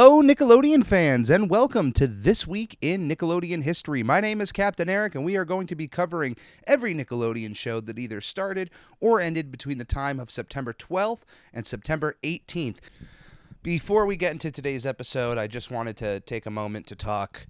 Hello, Nickelodeon fans, and welcome to This Week in Nickelodeon History. My name is Captain Eric, and we are going to be covering every Nickelodeon show that either started or ended between the time of September 12th and September 18th. Before we get into today's episode, I just wanted to take a moment to talk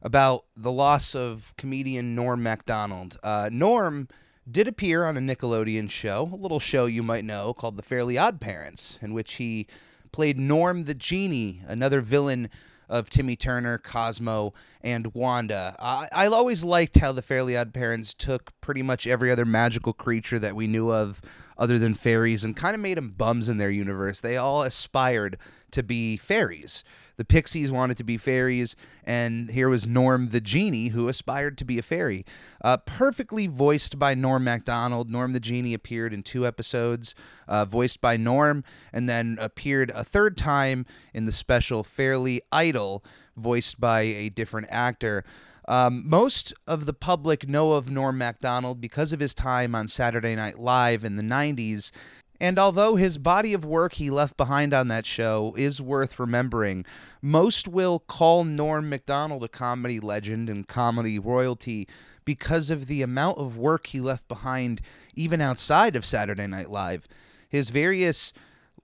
about the loss of comedian Norm MacDonald. Uh, Norm did appear on a Nickelodeon show, a little show you might know called The Fairly Odd Parents, in which he played Norm the Genie, another villain of Timmy Turner, Cosmo, and Wanda. I, I always liked how the Fairly Odd Parents took pretty much every other magical creature that we knew of other than fairies and kind of made them bums in their universe. They all aspired to be fairies. The Pixies wanted to be fairies, and here was Norm the Genie, who aspired to be a fairy. Uh, perfectly voiced by Norm MacDonald. Norm the Genie appeared in two episodes, uh, voiced by Norm, and then appeared a third time in the special Fairly Idol, voiced by a different actor. Um, most of the public know of Norm MacDonald because of his time on Saturday Night Live in the 90s. And although his body of work he left behind on that show is worth remembering, most will call Norm MacDonald a comedy legend and comedy royalty because of the amount of work he left behind even outside of Saturday Night Live. His various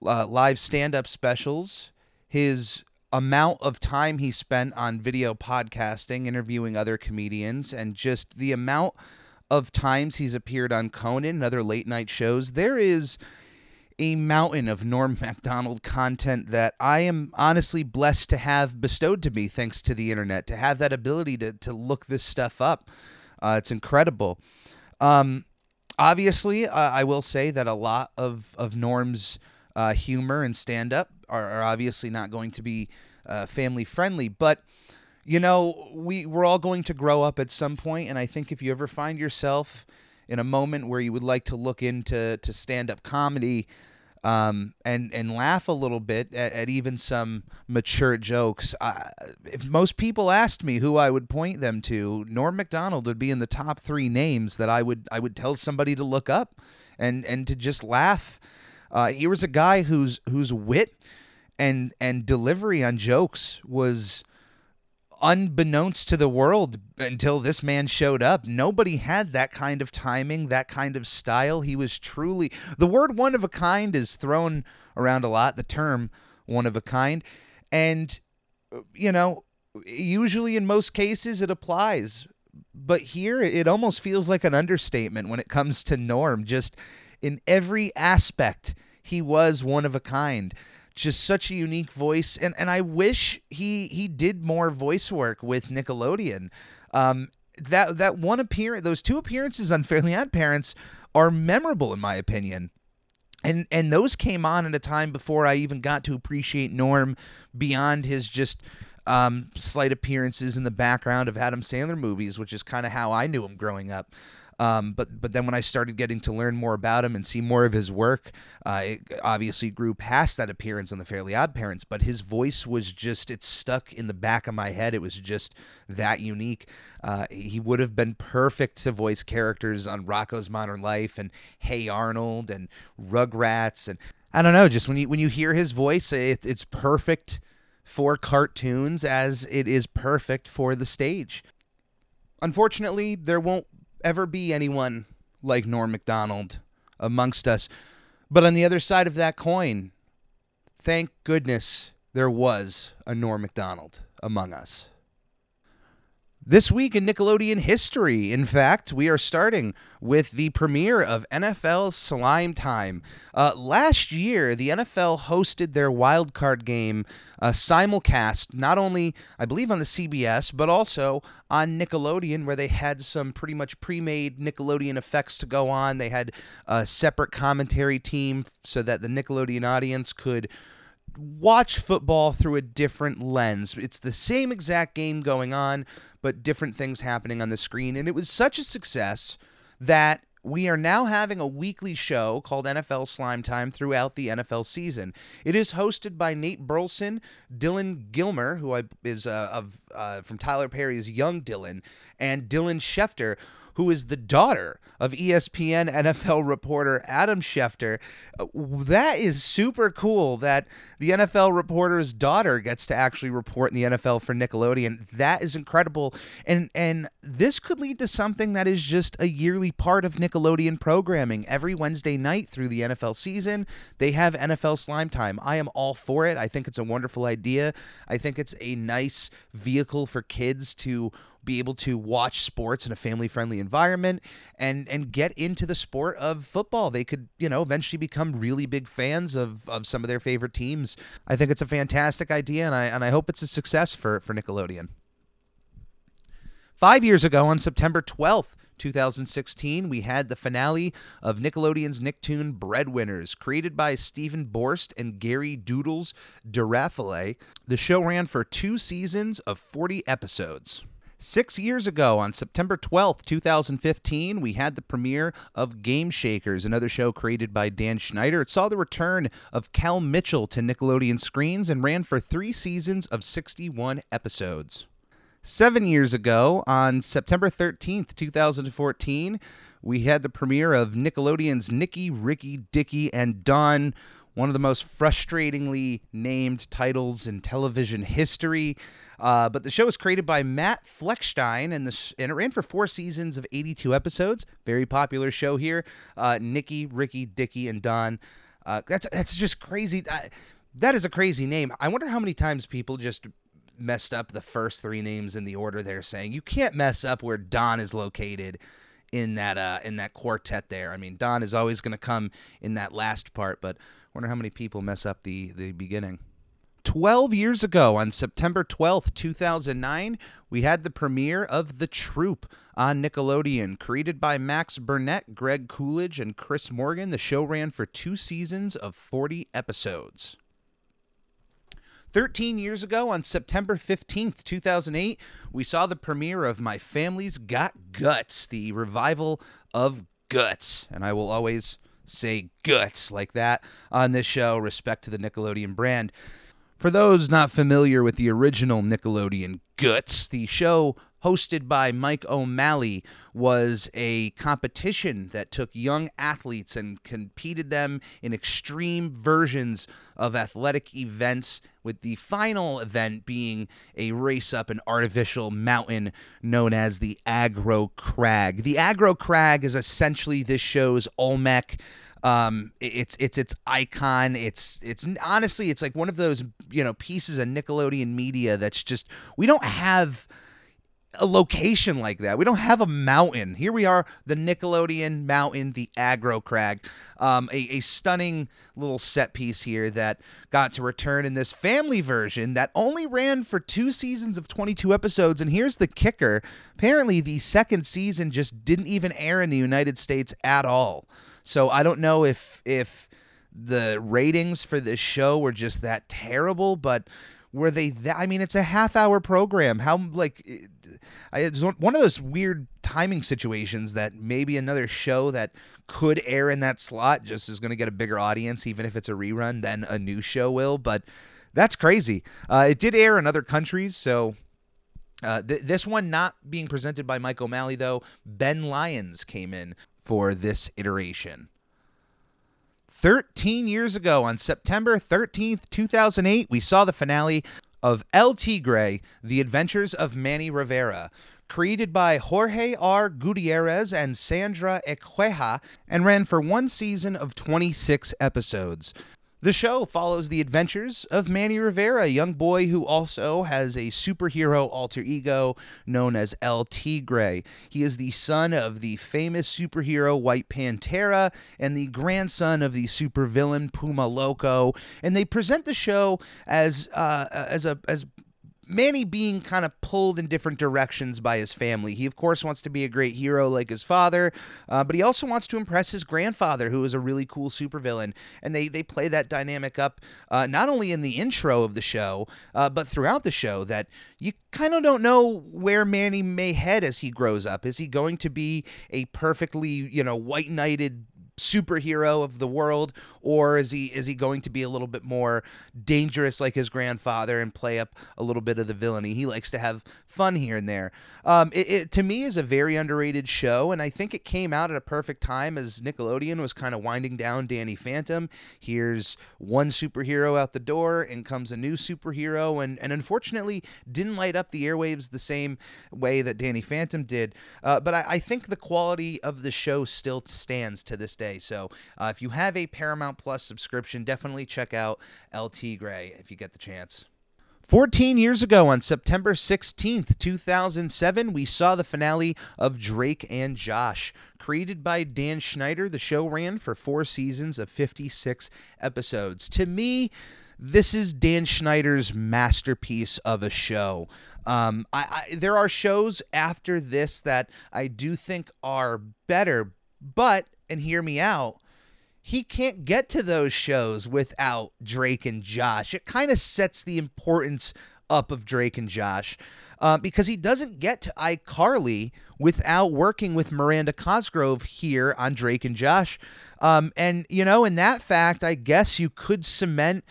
uh, live stand up specials, his amount of time he spent on video podcasting, interviewing other comedians, and just the amount of times he's appeared on Conan and other late night shows. There is a mountain of Norm MacDonald content that I am honestly blessed to have bestowed to me thanks to the internet, to have that ability to, to look this stuff up. Uh, it's incredible. Um, obviously, uh, I will say that a lot of, of Norm's uh, humor and stand up are, are, obviously not going to be uh, family friendly, but you know, we, we're all going to grow up at some point, and I think if you ever find yourself in a moment where you would like to look into to stand up comedy, um, and and laugh a little bit at, at even some mature jokes. If most people asked me who I would point them to, Norm Macdonald would be in the top three names that I would I would tell somebody to look up and and to just laugh. Uh, he was a guy whose whose wit and and delivery on jokes was unbeknownst to the world until this man showed up. Nobody had that kind of timing, that kind of style. He was truly the word one of a kind is thrown around a lot, the term one of a kind. And, you know, usually in most cases it applies. But here it almost feels like an understatement when it comes to Norm. Just in every aspect, he was one of a kind just such a unique voice and and I wish he he did more voice work with Nickelodeon. Um, that that one appearance, those two appearances on Fairly Odd Parents are memorable in my opinion. And and those came on at a time before I even got to appreciate Norm beyond his just um, slight appearances in the background of Adam Sandler movies, which is kind of how I knew him growing up. Um, but but then when I started getting to learn more about him and see more of his work, uh, it obviously grew past that appearance on The Fairly Odd Parents. But his voice was just it stuck in the back of my head. It was just that unique. Uh, he would have been perfect to voice characters on Rocko's Modern Life and Hey Arnold and Rugrats and I don't know. Just when you when you hear his voice, it, it's perfect for cartoons as it is perfect for the stage. Unfortunately, there won't ever be anyone like Norm MacDonald amongst us. But on the other side of that coin, thank goodness there was a Norm MacDonald among us. This week in Nickelodeon history, in fact, we are starting with the premiere of NFL Slime Time. Uh, last year, the NFL hosted their wild card game uh, simulcast, not only, I believe, on the CBS, but also on Nickelodeon, where they had some pretty much pre made Nickelodeon effects to go on. They had a separate commentary team so that the Nickelodeon audience could watch football through a different lens. It's the same exact game going on, but different things happening on the screen. And it was such a success that we are now having a weekly show called NFL Slime Time throughout the NFL season. It is hosted by Nate Burleson, Dylan Gilmer, who I, is uh, of uh, from Tyler Perry's Young Dylan, and Dylan Schefter, who is the daughter of ESPN NFL reporter Adam Schefter. Uh, that is super cool that the NFL reporter's daughter gets to actually report in the NFL for Nickelodeon. That is incredible. And and this could lead to something that is just a yearly part of Nickelodeon programming. Every Wednesday night through the NFL season, they have NFL Slime Time. I am all for it. I think it's a wonderful idea. I think it's a nice vehicle for kids to be able to watch sports in a family friendly environment and and get into the sport of football. They could, you know, eventually become really big fans of, of some of their favorite teams. I think it's a fantastic idea and I and I hope it's a success for, for Nickelodeon. Five years ago on September 12th, 2016, we had the finale of Nickelodeon's Nicktoon Breadwinners, created by Stephen Borst and Gary Doodles DiRaffaele. The show ran for two seasons of 40 episodes. Six years ago, on September 12th, 2015, we had the premiere of Game Shakers, another show created by Dan Schneider. It saw the return of Kel Mitchell to Nickelodeon screens and ran for three seasons of 61 episodes. Seven years ago, on September 13th, 2014, we had the premiere of Nickelodeon's Nicky, Ricky, Dicky, and Dawn one of the most frustratingly named titles in television history. Uh, but the show was created by Matt Fleckenstein, and, the, and it ran for four seasons of 82 episodes. Very popular show here. Uh, Nicky, Ricky, Dicky, and Dawn. Uh, that's that's just crazy. that is a crazy name. I wonder how many times people just messed up the first three names in the order they're saying. You can't mess up where Dawn is located in that uh in that quartet there. I mean, Dawn is always going to come in that last part, but I Wonder how many people mess up the, the beginning. 12 years ago, on September 12th, 2009, we had the premiere of The Troop on Nickelodeon. Created by Max Burnett, Greg Coolidge, and Chris Morgan, the show ran for two seasons of 40 episodes. 13 years ago, on September 15th, 2008, we saw the premiere of My Family's Got Guts, the revival of Guts. And I will always say guts like that on this show, respect to the Nickelodeon brand. For those not familiar with the original Nickelodeon Guts, the show hosted by Mike O'Malley was a competition that took young athletes and competed them in extreme versions of athletic events with the final event being a race up an artificial mountain known as the Aggro Crag. The Aggro Crag is essentially this show's Olmec um, it's it's its icon. It's it's honestly it's like one of those you know pieces of Nickelodeon media that's just we don't have a location like that. We don't have a mountain. Here we are, the Nickelodeon mountain, the Aggro Crag. Um, a, a stunning little set piece here that got to return in this family version that only ran for two seasons of 22 episodes. And here's the kicker apparently, the second season just didn't even air in the United States at all. So I don't know if if the ratings for this show were just that terrible, but were they that? I mean, it's a half hour program. How like it's one of those weird timing situations that maybe another show that could air in that slot just is going to get a bigger audience, even if it's a rerun, than a new show will. But that's crazy. Uh, it did air in other countries, so uh, th- this one not being presented by Mike O'Malley, though. Ben Lyons came in for this iteration. 13 years ago, on September 13th, 2008, we saw the finale of El Tigre The Adventures of Manny Rivera, created by Jorge R. Gutierrez and Sandra Equihua, and ran for one season of 26 episodes. The show follows the adventures of Manny Rivera, a young boy who also has a superhero alter ego known as El Tigre. He is the son of the famous superhero White Pantera and the grandson of the supervillain Puma Loco, and they present the show as uh, as a as Manny being kind of pulled in different directions by his family. He, of course, wants to be a great hero like his father, uh, but he also wants to impress his grandfather, who is a really cool supervillain. And they, they play that dynamic up uh, not only in the intro of the show, uh, but throughout the show that you kind of don't know where Manny may head as he grows up. Is he going to be a perfectly, you know, white knighted superhero of the world or is he is he going to be a little bit more dangerous like his grandfather and play up a little bit of the villainy? He likes to have fun here and there. Um, it, it to me is a very underrated show and i think it came out at a perfect time as nickelodeon was kind of winding down danny phantom. Here's one superhero out the door and comes a new superhero and and unfortunately didn't light up the airwaves the same way that danny phantom did. Uh, but I, I think the quality of the show still stands to this day So uh, if you have a Paramount Plus subscription, definitely check out El Tigre if you get the chance. 14 years ago, on September 16th, 2007, we saw the finale of Drake and Josh. Created by Dan Schneider, the show ran for four seasons of 56 episodes. To me, this is Dan Schneider's masterpiece of a show. Um, I, I, there are shows after this that I do think are better, but and hear me out, he can't get to those shows without Drake and Josh. It kind of sets the importance up of Drake and Josh uh, because he doesn't get to iCarly without working with Miranda Cosgrove here on Drake and Josh. Um, and, you know, in that fact, I guess you could cement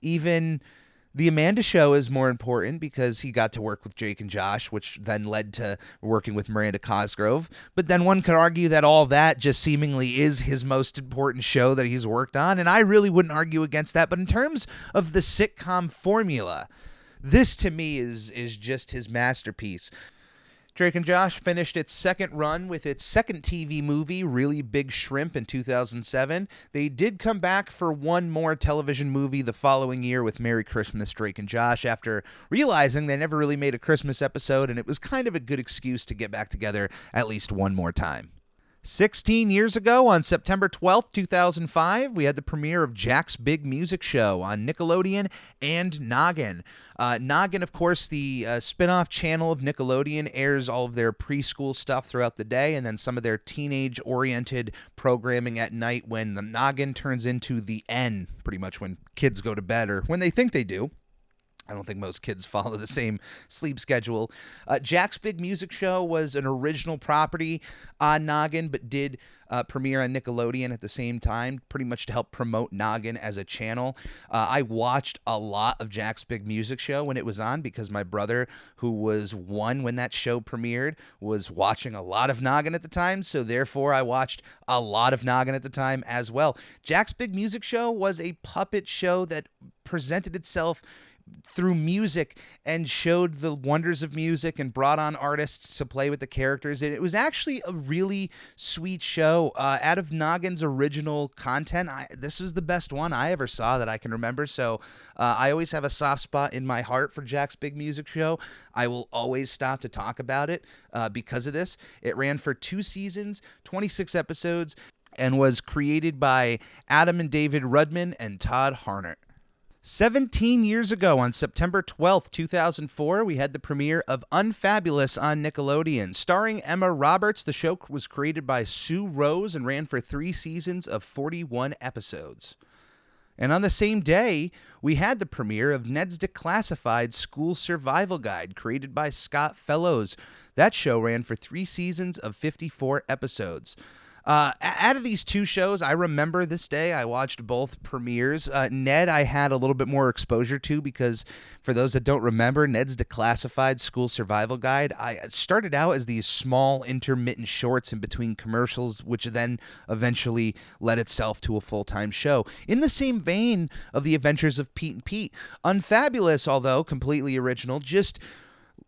even the Amanda show is more important because he got to work with Jake and Josh, which then led to working with Miranda Cosgrove. But then one could argue that all that just seemingly is his most important show that he's worked on. And I really wouldn't argue against that. But in terms of the sitcom formula, this to me is is just his masterpiece. Drake and Josh finished its second run with its second TV movie, Really Big Shrimp, in 2007. They did come back for one more television movie the following year with Merry Christmas, Drake and Josh, after realizing they never really made a Christmas episode, and it was kind of a good excuse to get back together at least one more time. 16 years ago, on September 12th, 2005, we had the premiere of Jack's Big Music Show on Nickelodeon and Noggin. Uh, Noggin, of course, the uh, spin off channel of Nickelodeon, airs all of their preschool stuff throughout the day and then some of their teenage oriented programming at night when the Noggin turns into the N, pretty much when kids go to bed or when they think they do. I don't think most kids follow the same sleep schedule. Uh, Jack's Big Music Show was an original property on Noggin, but did uh, premiere on Nickelodeon at the same time, pretty much to help promote Noggin as a channel. Uh, I watched a lot of Jack's Big Music Show when it was on because my brother, who was one when that show premiered, was watching a lot of Noggin at the time. So therefore, I watched a lot of Noggin at the time as well. Jack's Big Music Show was a puppet show that presented itself through music and showed the wonders of music and brought on artists to play with the characters. And it was actually a really sweet show. Uh, out of Noggin's original content, I, this was the best one I ever saw that I can remember. So uh, I always have a soft spot in my heart for Jack's Big Music Show. I will always stop to talk about it uh, because of this. It ran for two seasons, 26 episodes, and was created by Adam and David Rudman and Todd Hannert. 17 years ago, on September 12th, 2004, we had the premiere of Unfabulous on Nickelodeon. Starring Emma Roberts, the show was created by Sue Rose and ran for three seasons of 41 episodes. And on the same day, we had the premiere of Ned's Declassified School Survival Guide, created by Scott Fellows. That show ran for three seasons of 54 episodes. Uh, out of these two shows, I remember this day I watched both premieres. Uh, Ned, I had a little bit more exposure to because, for those that don't remember, Ned's Declassified School Survival Guide. I started out as these small intermittent shorts in between commercials, which then eventually led itself to a full time show. In the same vein of the Adventures of Pete and Pete, Unfabulous, although completely original, just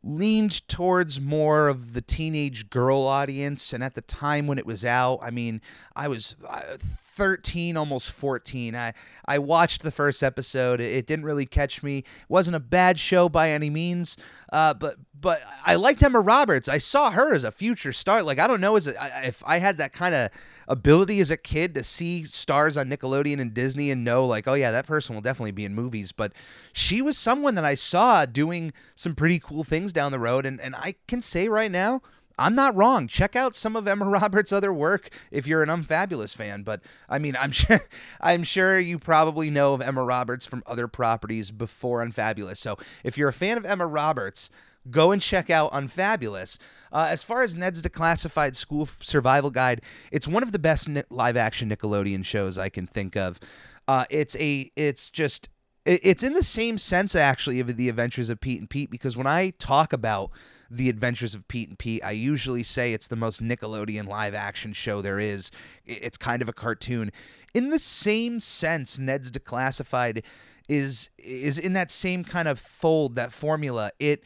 leaned towards more of the teenage girl audience. And at the time when it was out, I mean, I was uh, 13, almost 14. I, I watched the first episode. It didn't really catch me. It wasn't a bad show by any means, uh, but but I liked Emma Roberts. I saw her as a future star. Like I don't know as if I had that kind of ability as a kid to see stars on Nickelodeon and Disney and know like, oh yeah, that person will definitely be in movies. But she was someone that I saw doing some pretty cool things down the road, and and I can say right now. I'm not wrong. Check out some of Emma Roberts' other work if you're an um Unfabulous fan. But I mean, I'm sure I'm sure you probably know of Emma Roberts from other properties before um Unfabulous. So if you're a fan of Emma Roberts, go and check out Unfabulous. Uh, as far as Ned's Declassified School Survival Guide, it's one of the best live action Nickelodeon shows I can think of. Uh, it's a it's just it's in the same sense actually of the Adventures of Pete and Pete because when I talk about the Adventures of Pete and Pete, I usually say it's the most Nickelodeon live action show there is. It's kind of a cartoon. In the same sense, Ned's Declassified is is in that same kind of fold, that formula. It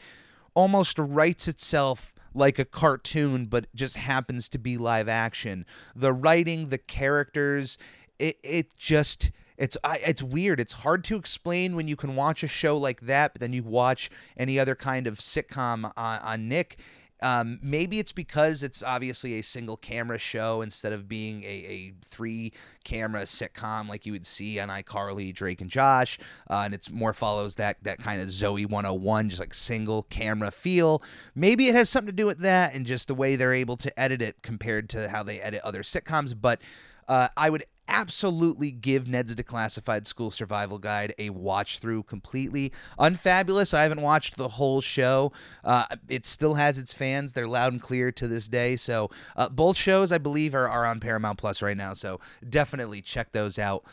almost writes itself like a cartoon, but just happens to be live action. The writing, the characters, it it just it's it's weird. It's hard to explain when you can watch a show like that, but then you watch any other kind of sitcom on, on Nick. Um, maybe it's because it's obviously a single camera show instead of being a, a three camera sitcom like you would see on iCarly, Drake and Josh, uh, and it's more follows that that kind of Zoey 101, just like single camera feel. Maybe it has something to do with that and just the way they're able to edit it compared to how they edit other sitcoms. But uh, I would absolutely give Ned's Declassified School Survival Guide a watch through completely. Unfabulous, I haven't watched the whole show. Uh, it still has its fans. They're loud and clear to this day. So uh, both shows, I believe, are, are on Paramount Plus right now. So definitely check those out.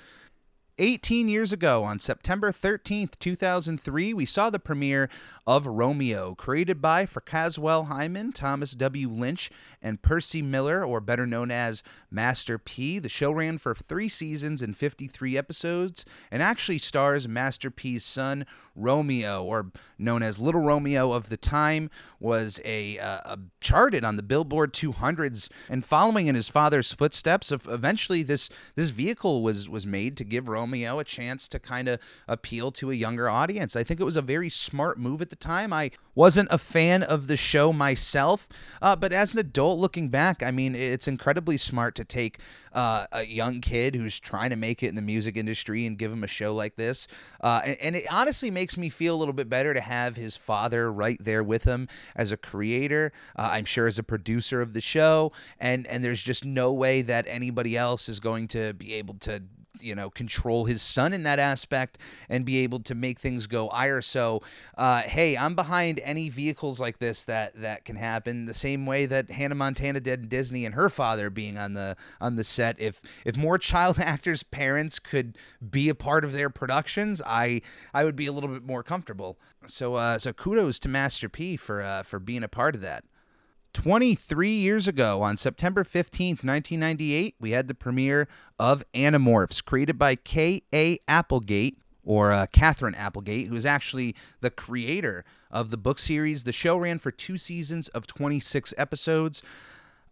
18 years ago, on September 13th, 2003, we saw the premiere of Romeo, created by for Caswell Hyman, Thomas W. Lynch, and Percy Miller, or better known as Master P. The show ran for three seasons and 53 episodes, and actually stars Master P's son, Romeo, or known as Little Romeo of the time, was a, uh, a charted on the Billboard 200s, and following in his father's footsteps, eventually this this vehicle was was made to give Romeo a chance to kind of appeal to a younger audience. I think it was a very smart move at the time. I wasn't a fan of the show myself, uh, but as an adult looking back, I mean, it's incredibly smart to take uh, a young kid who's trying to make it in the music industry and give him a show like this. Uh, and, and, it honestly makes me feel a little bit better to have his father right there with him as a creator. Uh, I'm sure as a producer of the show, and and there's just no way that anybody else is going to be able to you know control his son in that aspect and be able to make things go so uh, hey i'm behind any vehicles like this that that can happen. The same way that hannah montana did in disney and her father being on the on the set. If if more child actors parents could be a part of their productions i i would be a little bit more comfortable. So uh so kudos to master p for uh for being a part of that 23 years ago, on September 15th, 1998, we had the premiere of Animorphs, created by K.A. Applegate, or uh, Catherine Applegate, who is actually the creator of the book series. The show ran for two seasons of 26 episodes.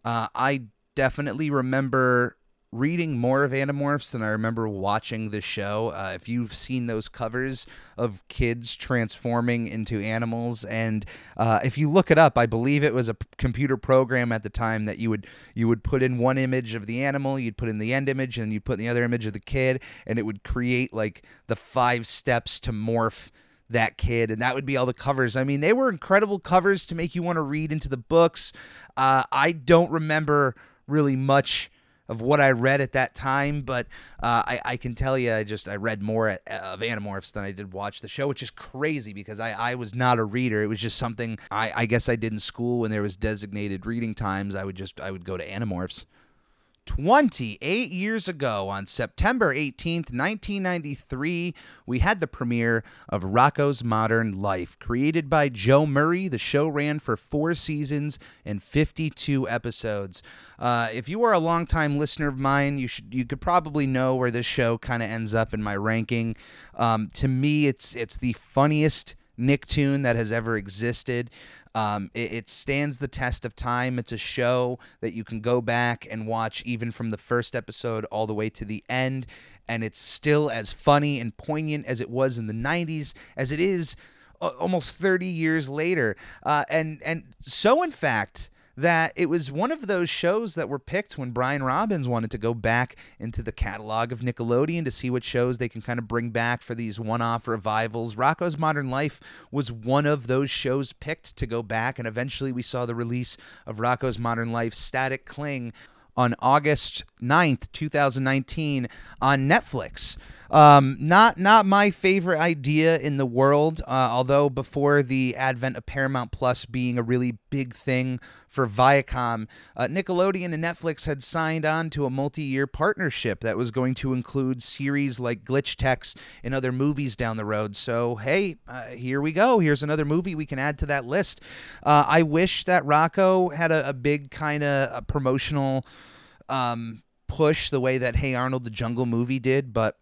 Uh, I definitely remember reading more of Animorphs than I remember watching the show. Uh, if you've seen those covers of kids transforming into animals, and uh, if you look it up, I believe it was a p- computer program at the time that you would you would put in one image of the animal, you'd put in the end image, and you'd put in the other image of the kid, and it would create like the five steps to morph that kid and that would be all the covers i mean they were incredible covers to make you want to read into the books uh, i don't remember really much of what I read at that time, but uh, I, I, can tell you, I just I read more at, of Animorphs than I did watch the show, which is crazy because I, I was not a reader. It was just something I, I guess I did in school when there was designated reading times. I would just I would go to Animorphs. 28 years ago, on September 18th, 1993, we had the premiere of Rocko's Modern Life. Created by Joe Murray, the show ran for four seasons and 52 episodes. Uh, if you are a longtime listener of mine, you should you could probably know where this show kind of ends up in my ranking. Um, to me, it's it's the funniest Nicktoon that has ever existed. Um, it, it, stands the test of time. It's a show that you can go back and watch even from the first episode all the way to the end, and it's still as funny and poignant as it was in the 90s as it is almost 30 years later. Uh, and and so in fact that it was one of those shows that were picked when Brian Robbins wanted to go back into the catalog of Nickelodeon to see what shows they can kind of bring back for these one off revivals. Rocko's Modern Life was one of those shows picked to go back, and eventually we saw the release of Rocko's Modern Life Static Cling on August 9th, 2019 on Netflix. Um, not not my favorite idea in the world. Uh, although before the advent of Paramount Plus being a really big thing for Viacom, uh, Nickelodeon and Netflix had signed on to a multi-year partnership that was going to include series like Glitch Techs and other movies down the road. So hey, uh, here we go. Here's another movie we can add to that list. Uh, I wish that Rocko had a, a big kind of promotional um, push the way that Hey Arnold the Jungle movie did, but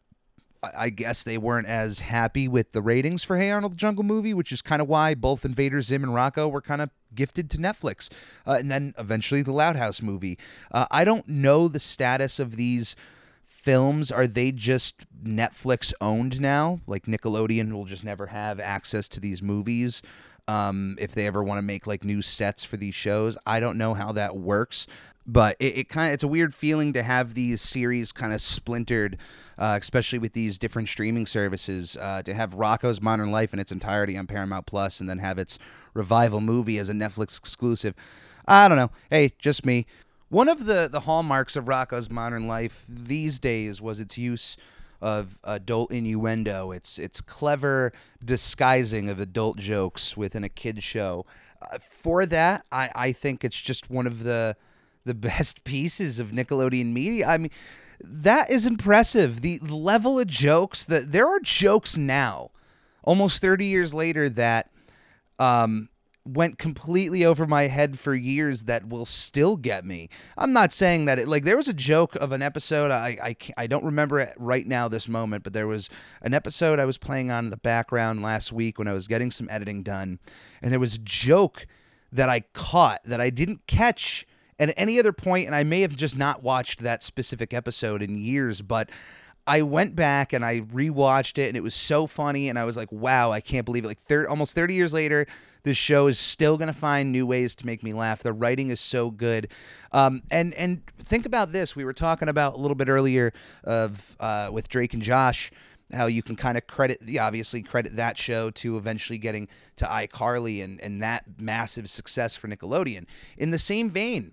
I guess they weren't as happy with the ratings for Hey Arnold the Jungle Movie, which is kind of why both Invader Zim and Rocko were kind of gifted to Netflix. Uh, and then eventually the Loud House movie. Uh, I don't know the status of these films. Are they just Netflix owned now? Like Nickelodeon will just never have access to these movies? Um, if they ever want to make like new sets for these shows, I don't know how that works but it, it kind of it's a weird feeling to have these series kind of splintered uh, especially with these different streaming services uh, to have rocko's modern life in its entirety on paramount plus and then have its revival movie as a netflix exclusive. I don't know. Hey just me. One of the the hallmarks of rocko's modern life these days was its use of adult innuendo its its clever disguising of adult jokes within a kid show uh, for that i i think it's just one of the the best pieces of Nickelodeon media. I mean, that is impressive. The level of jokes that there are jokes now, almost 30 years later, that um, went completely over my head for years that will still get me. I'm not saying that it like there was a joke of an episode I I I don't remember it right now this moment, but there was an episode I was playing on in the background last week when I was getting some editing done, and there was a joke that I caught that I didn't catch at any other point, and I may have just not watched that specific episode in years, but I went back and I rewatched it, and it was so funny, and I was like, "Wow, I can't believe it!" Like, thir- almost thirty years later, this show is still gonna find new ways to make me laugh. The writing is so good, um, and and think about this. We were talking about a little bit earlier of uh, with Drake and Josh how you can kind of credit the obviously credit that show to eventually getting to iCarly and and that massive success for Nickelodeon. In the same vein,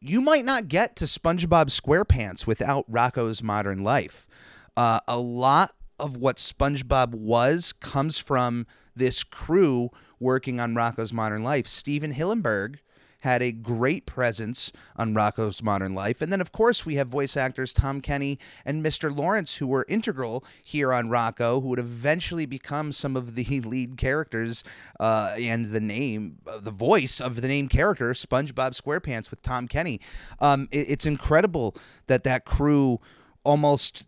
you might not get to SpongeBob SquarePants without Rocko's Modern Life. Uh, a lot of what SpongeBob was comes from this crew working on Rocko's Modern Life. Stephen Hillenburg had a great presence on Rocko's Modern Life. And then, of course, we have voice actors Tom Kenny and Mr. Lawrence, who were integral here on Rocko, who would eventually become some of the lead characters uh, and the name, uh, the voice of the name character, SpongeBob SquarePants with Tom Kenny. Um, it, it's incredible that that crew almost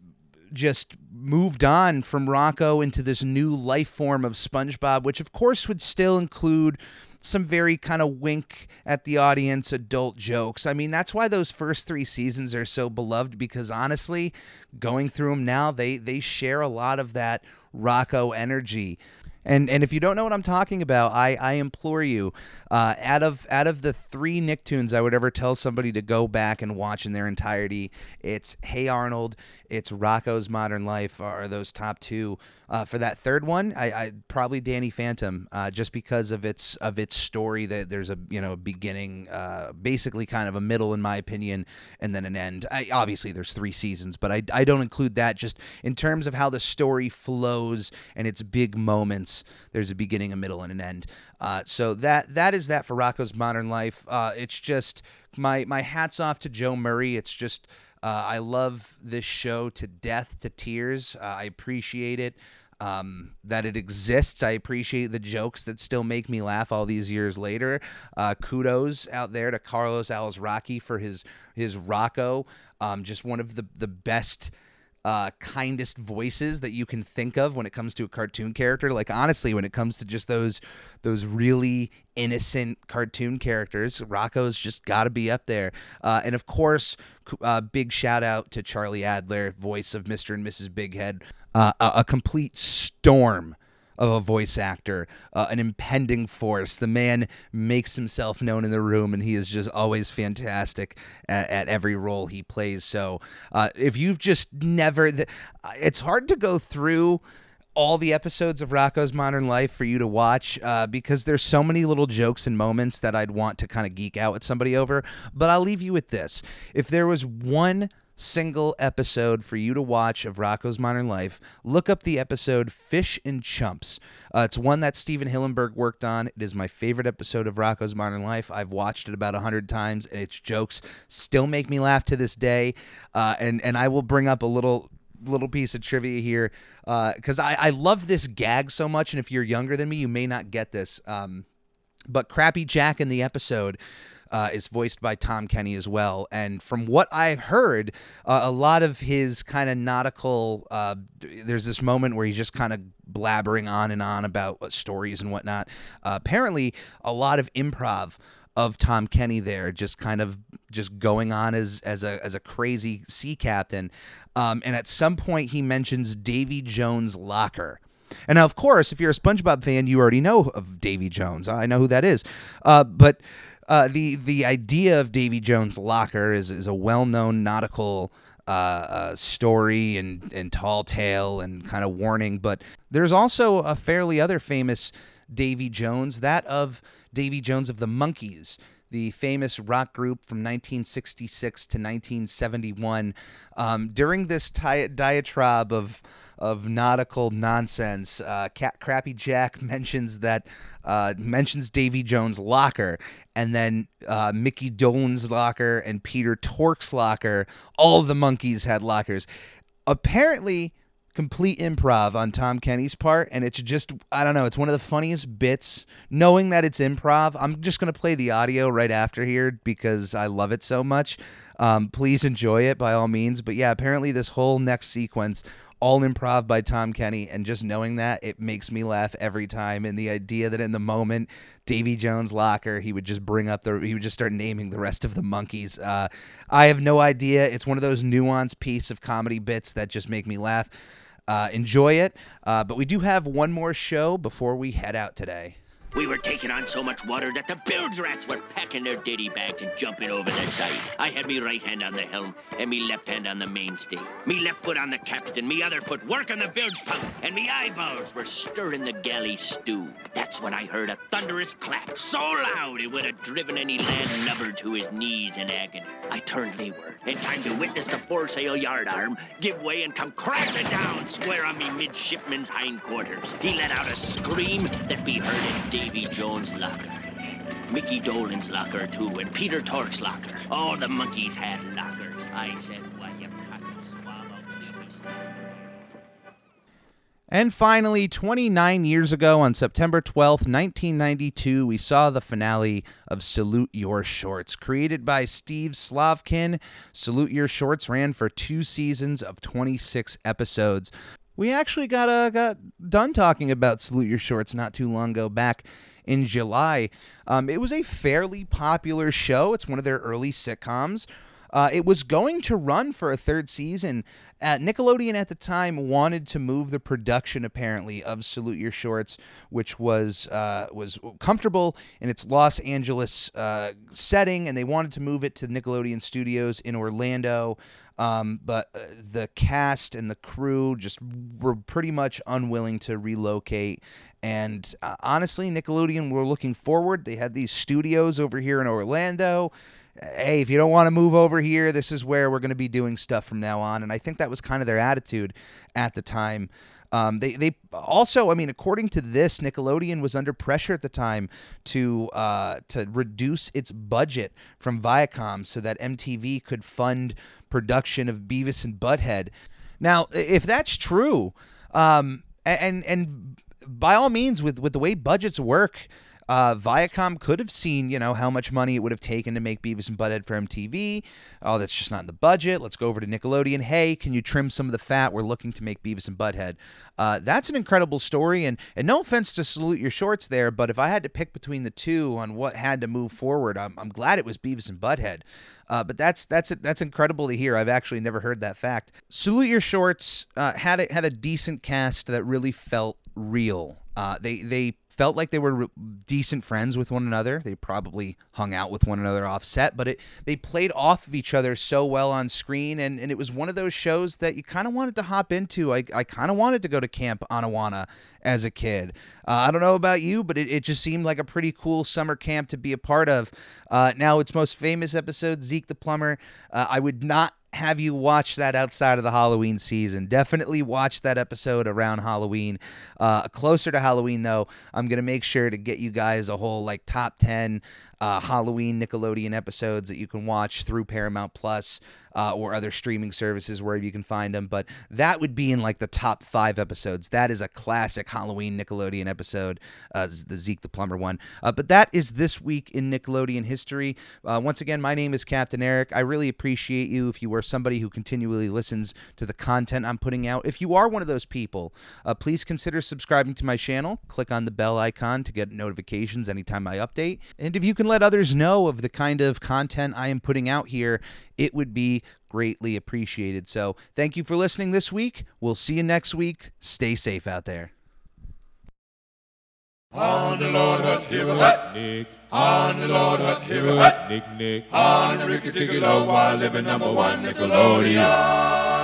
just moved on from Rocko into this new life form of SpongeBob, which of course would still include some very kind of wink at the audience adult jokes. I mean, that's why those first 3 seasons are so beloved because honestly, going through them now, they they share a lot of that Rocko energy. And and if you don't know what I'm talking about, I, I implore you, uh, out of out of the three Nicktoons I would ever tell somebody to go back and watch in their entirety, it's Hey Arnold, it's Rocko's Modern Life, are those top two. Uh, for that third one, I, I probably Danny Phantom, uh, just because of its of its story. That there's a you know beginning, uh, basically kind of a middle in my opinion, and then an end. I, obviously, there's three seasons, but I I don't include that just in terms of how the story flows and its big moments. There's a beginning, a middle, and an end. Uh, so that that is that for Rocko's Modern Life. Uh, it's just my my hats off to Joe Murray. It's just. Uh, I love this show to death, to tears. Uh, I appreciate it um, that it exists. I appreciate the jokes that still make me laugh all these years later. Uh, kudos out there to Carlos Alazraqui for his his Rocko. Um, just one of the the best. Uh, kindest voices that you can think of when it comes to a cartoon character. Like honestly, when it comes to just those those really innocent cartoon characters, Rocko's just got to be up there. Uh, and of course, uh, big shout out to Charlie Adler, voice of Mr. and Mrs. Bighead, uh, a, a complete storm of a voice actor, uh, an impending force. The man makes himself known in the room, and he is just always fantastic at, at every role he plays. So, uh, if you've just never, th- it's hard to go through all the episodes of Rocko's Modern Life for you to watch uh, because there's so many little jokes and moments that I'd want to kind of geek out with somebody over. But I'll leave you with this: if there was one single episode for you to watch of Rocko's Modern Life, look up the episode Fish and Chumps. Uh, it's one that Stephen Hillenburg worked on. It is my favorite episode of Rocko's Modern Life. I've watched it about a hundred times, and its jokes still make me laugh to this day. Uh, and and I will bring up a little little piece of trivia here because uh, I, I love this gag so much, and if you're younger than me, you may not get this. Um, but Crappy Jack in the episode uh, is voiced by Tom Kenny as well. And from what I've heard, uh, a lot of his kind of nautical, uh, there's this moment where he's just kind of blabbering on and on about stories and whatnot. Uh, apparently, a lot of improv of Tom Kenny there, just kind of just going on as as a as a crazy sea captain. Um, and at some point, he mentions Davy Jones' locker. And now, of course, if you're a SpongeBob fan, you already know of Davy Jones. I know who that is. Uh, but uh, the the idea of Davy Jones' locker is is a well known nautical. Uh, uh, story and, and tall tale and kind of warning, but there's also a fairly other famous Davy Jones, that of Davy Jones of the Monkees, the famous rock group from 1966 to 1971. Um, during this ti- diatribe of of nautical nonsense, uh, Cat Crappy Jack mentions that uh, mentions Davy Jones' locker, and then uh, Mickey Dolenz locker and Peter Tork's locker. All the Monkees had lockers. Apparently, complete improv on Tom Kenny's part, and it's just I don't know. It's one of the funniest bits. Knowing that it's improv, I'm just gonna play the audio right after here because I love it so much. Um, please enjoy it by all means. But yeah, apparently this whole next sequence all improv by Tom Kenny, and just knowing that it makes me laugh every time. And the idea that in the moment, Davy Jones' locker, he would just bring up the, he would just start naming the rest of the Monkees. Uh, I have no idea. It's one of those nuanced piece of comedy bits that just make me laugh. Uh, enjoy it. Uh, but we do have one more show before we head out today. We were taking on so much water that the bilge rats were packing their ditty bags and jumping over the side. I had me right hand on the helm and me left hand on the mainstay. Me left foot on the capstan, me other foot working the bilge pump, and me eyeballs were stirring the galley stew. That's when I heard a thunderous clap, so loud it would have driven any land lubber to his knees in agony. I turned leeward, in time to witness the foresail yardarm give way and come crashing down square on me midshipman's hindquarters. He let out a scream that be heard in Davy Jones' locker. Mickey Dolenz locker, too, and Peter Tork's locker. All the Monkees had lockers. I said, why, you. And finally, 29 years ago on September 12th, 1992, we saw the finale of Salute Your Shorts. Created by Steve Slavkin, Salute Your Shorts ran for two seasons of 26 episodes. We actually got uh, got done talking about Salute Your Shorts not too long ago, back in July. Um, it was a fairly popular show. It's one of their early sitcoms. Uh, it was going to run for a third season. Uh, Nickelodeon at the time wanted to move the production, apparently, of Salute Your Shorts, which was uh, was comfortable in its Los Angeles uh, setting, and they wanted to move it to Nickelodeon Studios in Orlando. Um, but uh, the cast and the crew just were pretty much unwilling to relocate. And uh, honestly, Nickelodeon were looking forward. They had these studios over here in Orlando hey, if you don't want to move over here, this is where we're going to be doing stuff from now on. And I think that was kind of their attitude at the time. Um, they they also, I mean, according to this, Nickelodeon was under pressure at the time to uh, to reduce its budget from Viacom so that MTV could fund production of Beavis and Butthead. Now, if that's true, um, and and by all means, with with the way budgets work. Uh, Viacom could have seen, you know, how much money it would have taken to make Beavis and Butthead for MTV. Oh, that's just not in the budget. Let's go over to Nickelodeon. Hey, can you trim some of the fat? We're looking to make Beavis and Butthead. Uh, that's an incredible story, and and no offense to salute your shorts there, but if I had to pick between the two on what had to move forward, I'm, I'm glad it was Beavis and Butthead. Uh, but that's that's that's incredible to hear. I've actually never heard that fact. Salute Your Shorts uh, had a, had a decent cast that really felt real Uh, they they felt like they were re- decent friends with one another. They probably hung out with one another off set, but it they played off of each other so well on screen, and, and it was one of those shows that you kind of wanted to hop into. I, I kind of wanted to go to Camp Anawanna as a kid. Uh, I don't know about you, but it, it just seemed like a pretty cool summer camp to be a part of. Uh, now, its most famous episode, Zeke the Plumber, uh, I would not have you watch that outside of the Halloween season. Definitely watch that episode around Halloween. Uh, closer to Halloween, though, I'm going to make sure to get you guys a whole like top 10 uh, Halloween Nickelodeon episodes that you can watch through Paramount Plus uh, or other streaming services wherever you can find them. But that would be in like the top five episodes. That is a classic Halloween Nickelodeon episode, uh, the Zeke the Plumber one. Uh, but that is this week in Nickelodeon history. Uh, once again, my name is Captain Eric. I really appreciate you if you are somebody who continually listens to the content I'm putting out. If you are one of those people, uh, please consider subscribing to my channel. Click on the bell icon to get notifications anytime I update. And if you can let others know of the kind of content I am putting out here, it would be greatly appreciated. So, thank you for listening this week. We'll see you next week. Stay safe out there. On the Lord Hut, here a hut, Nick. On the Lord Hut, here a hut, Nick, Nick. On the Ricky Tickle while living number one Nickelodeon.